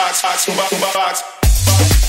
Boom, boom, box, box, boom,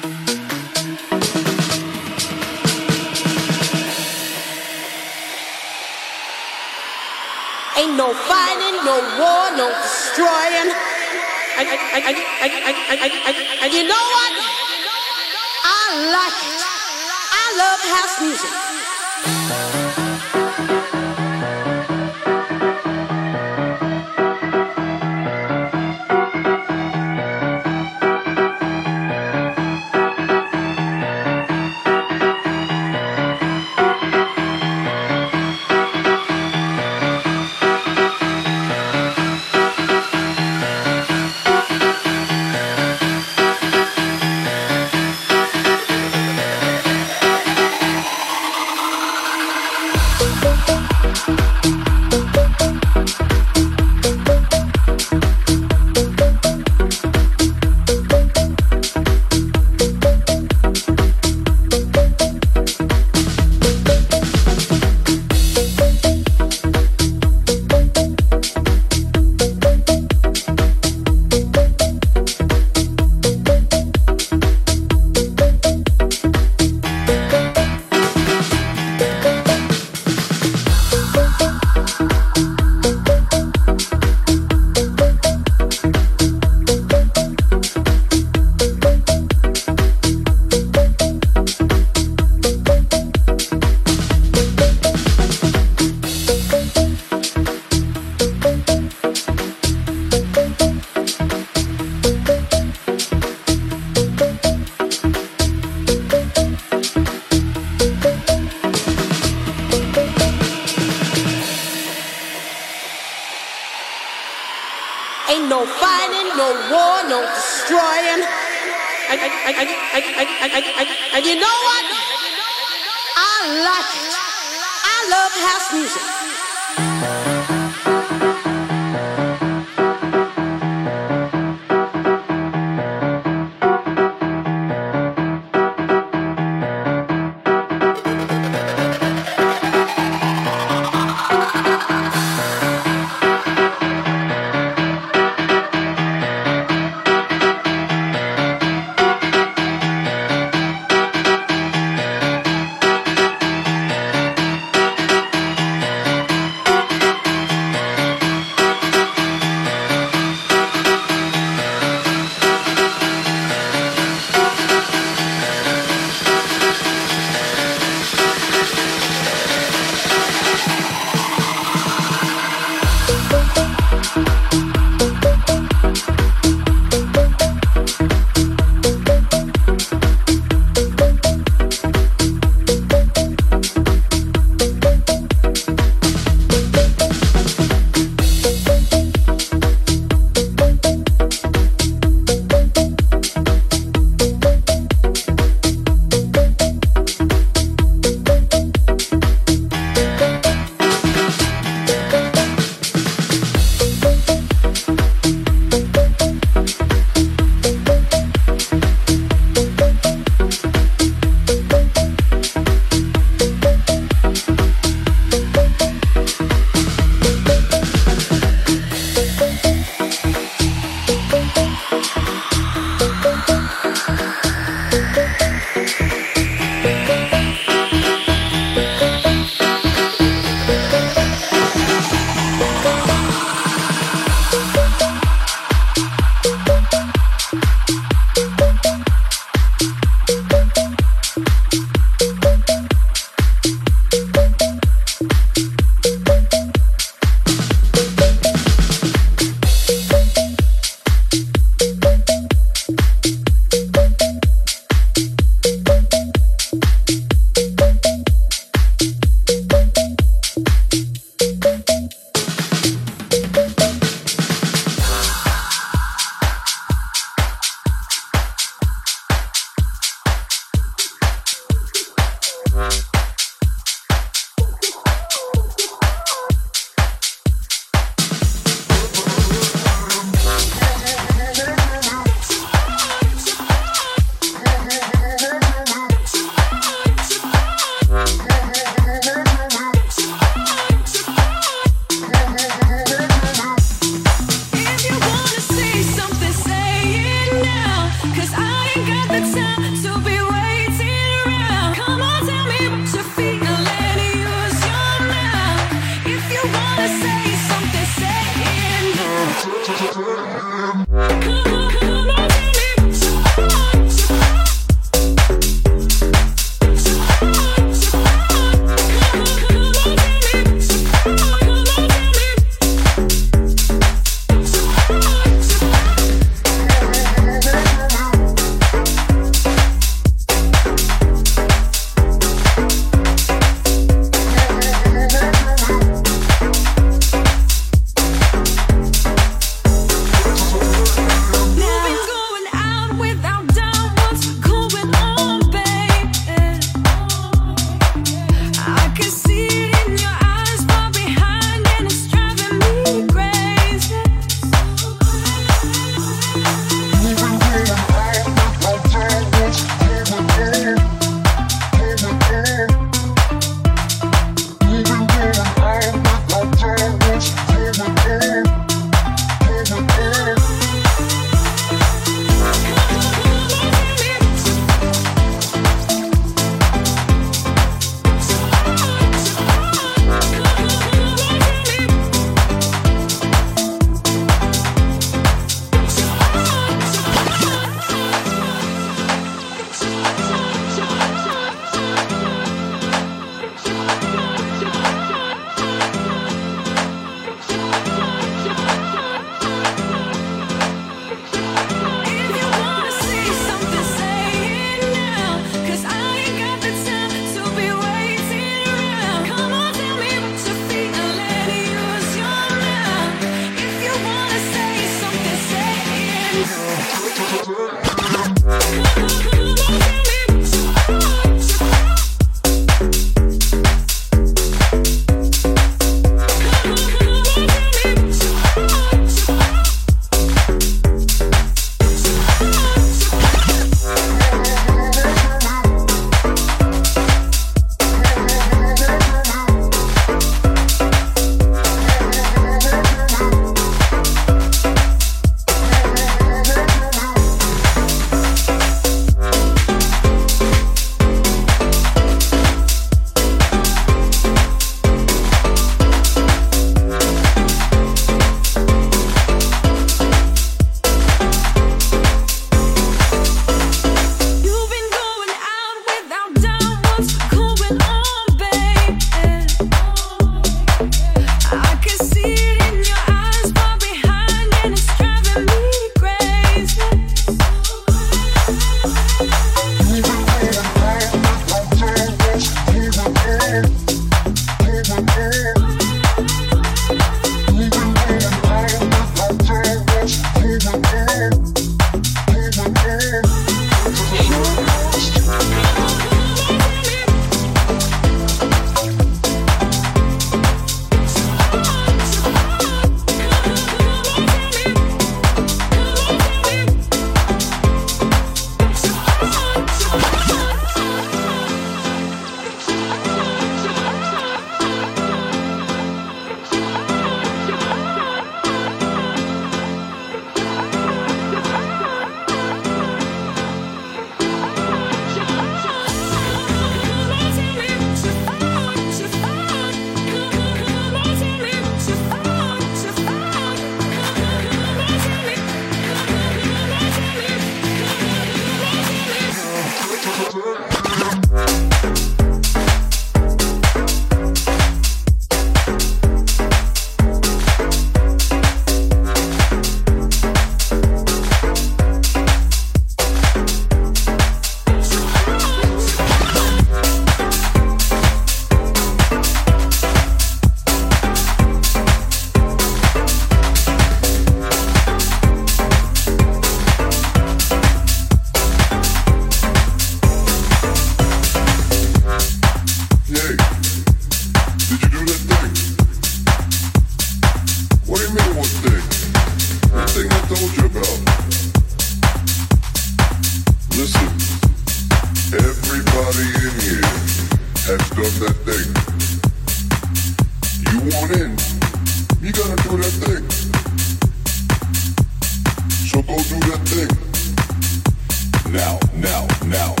now, now, now.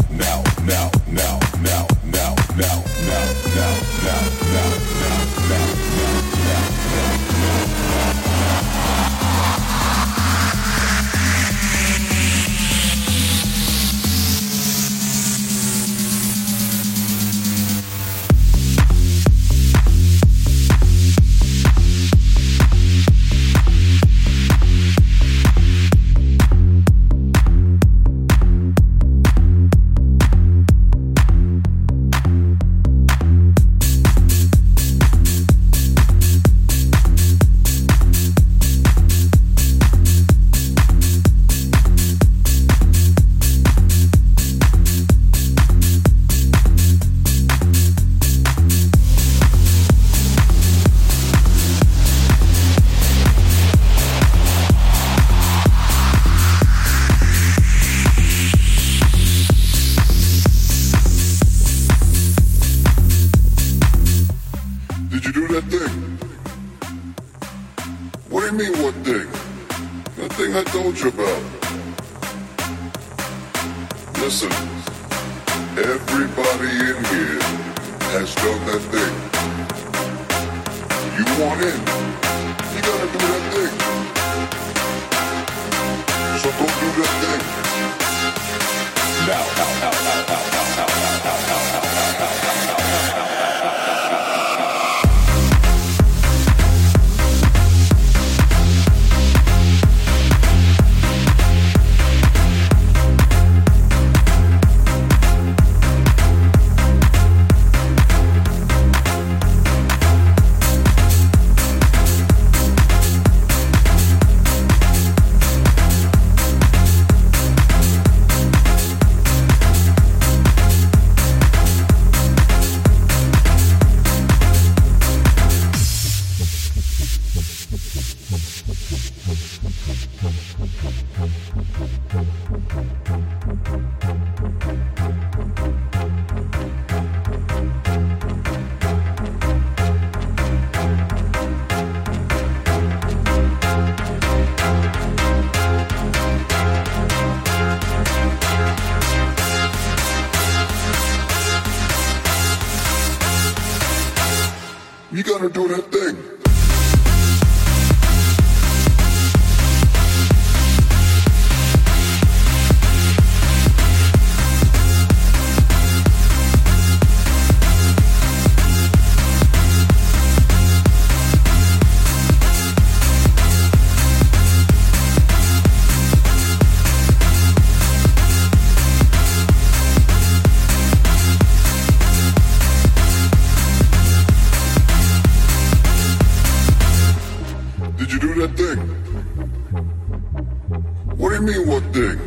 thing.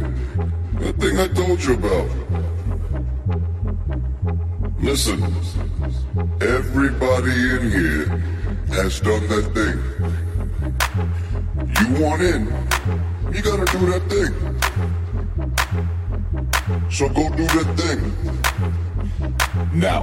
That thing I told you about. Listen, everybody in here has done that thing. You want in, you gotta do that thing. So go do that thing. Now.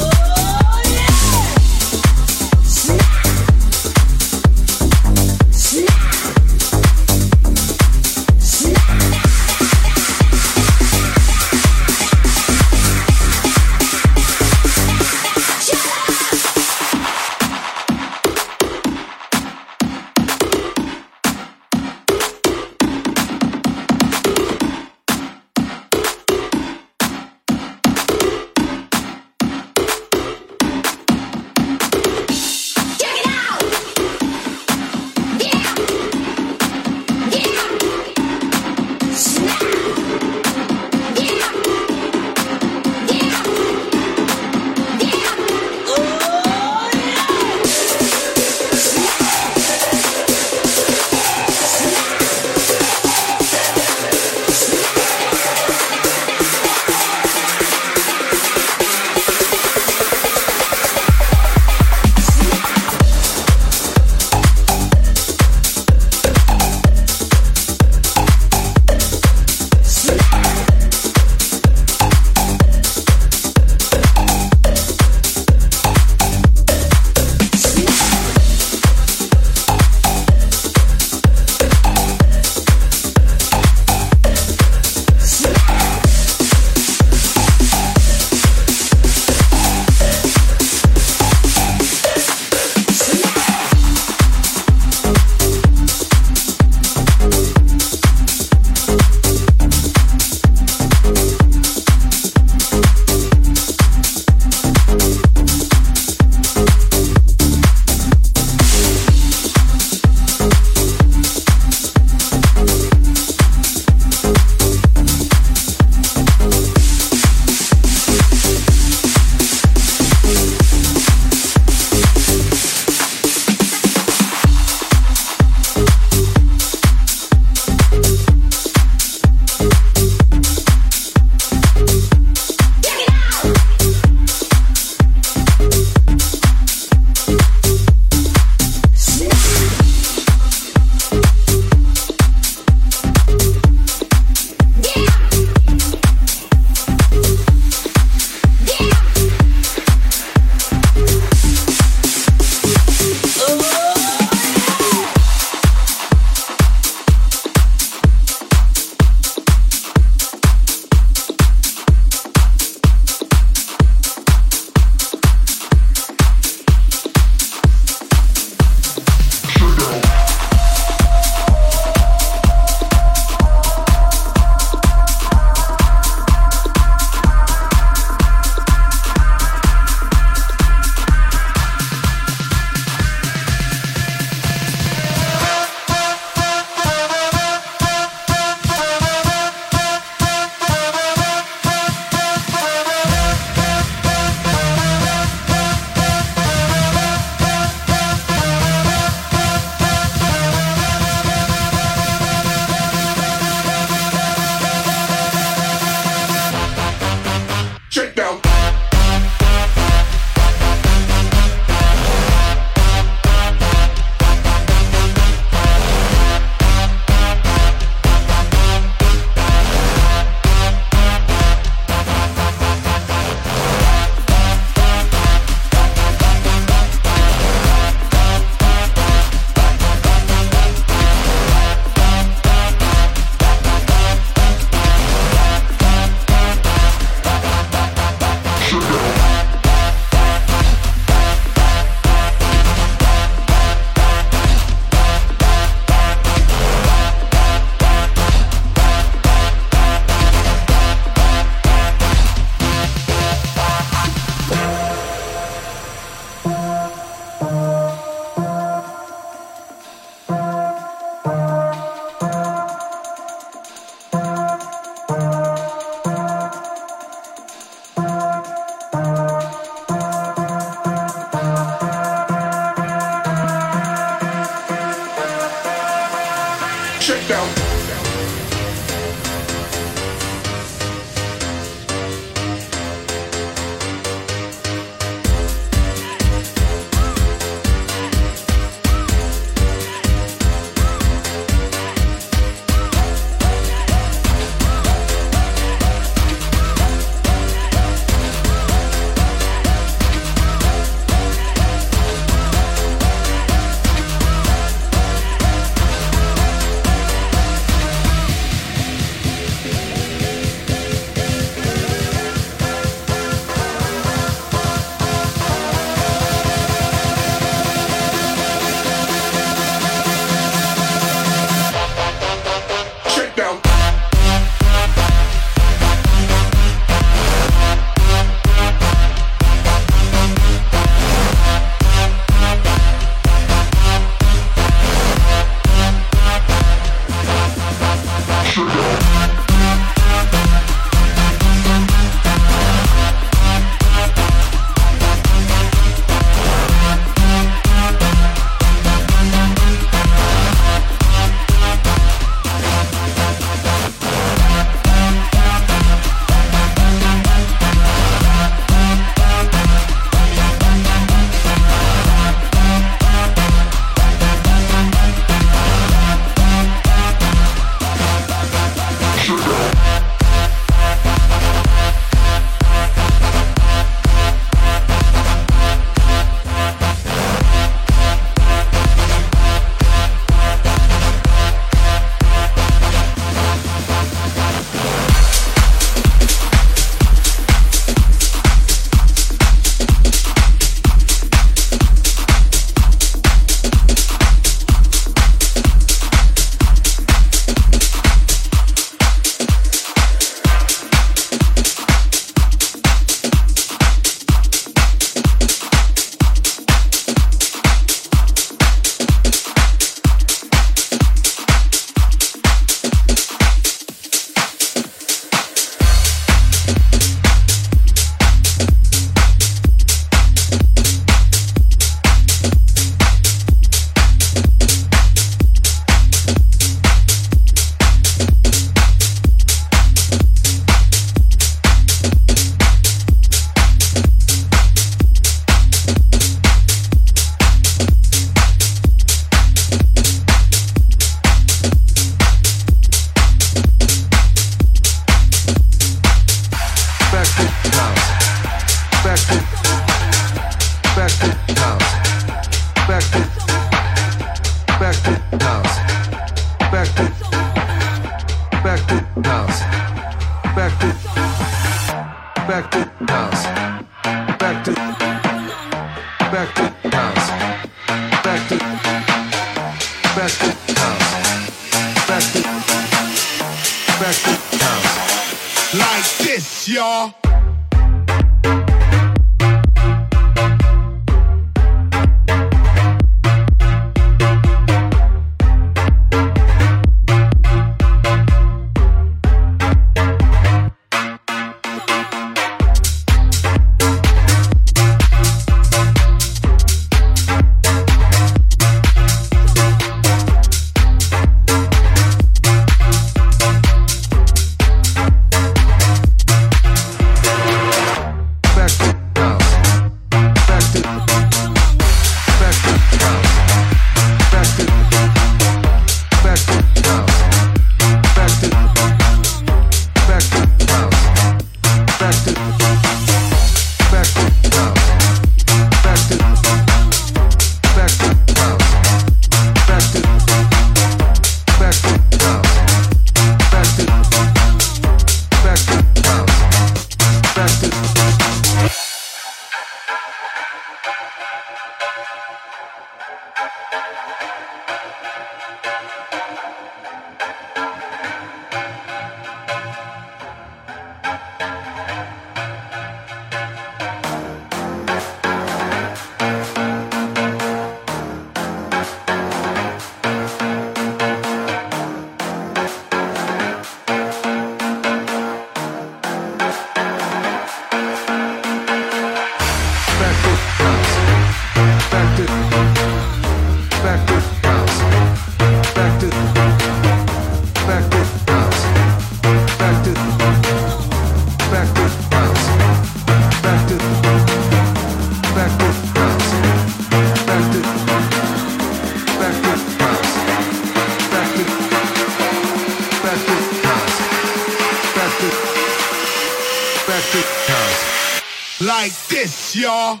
家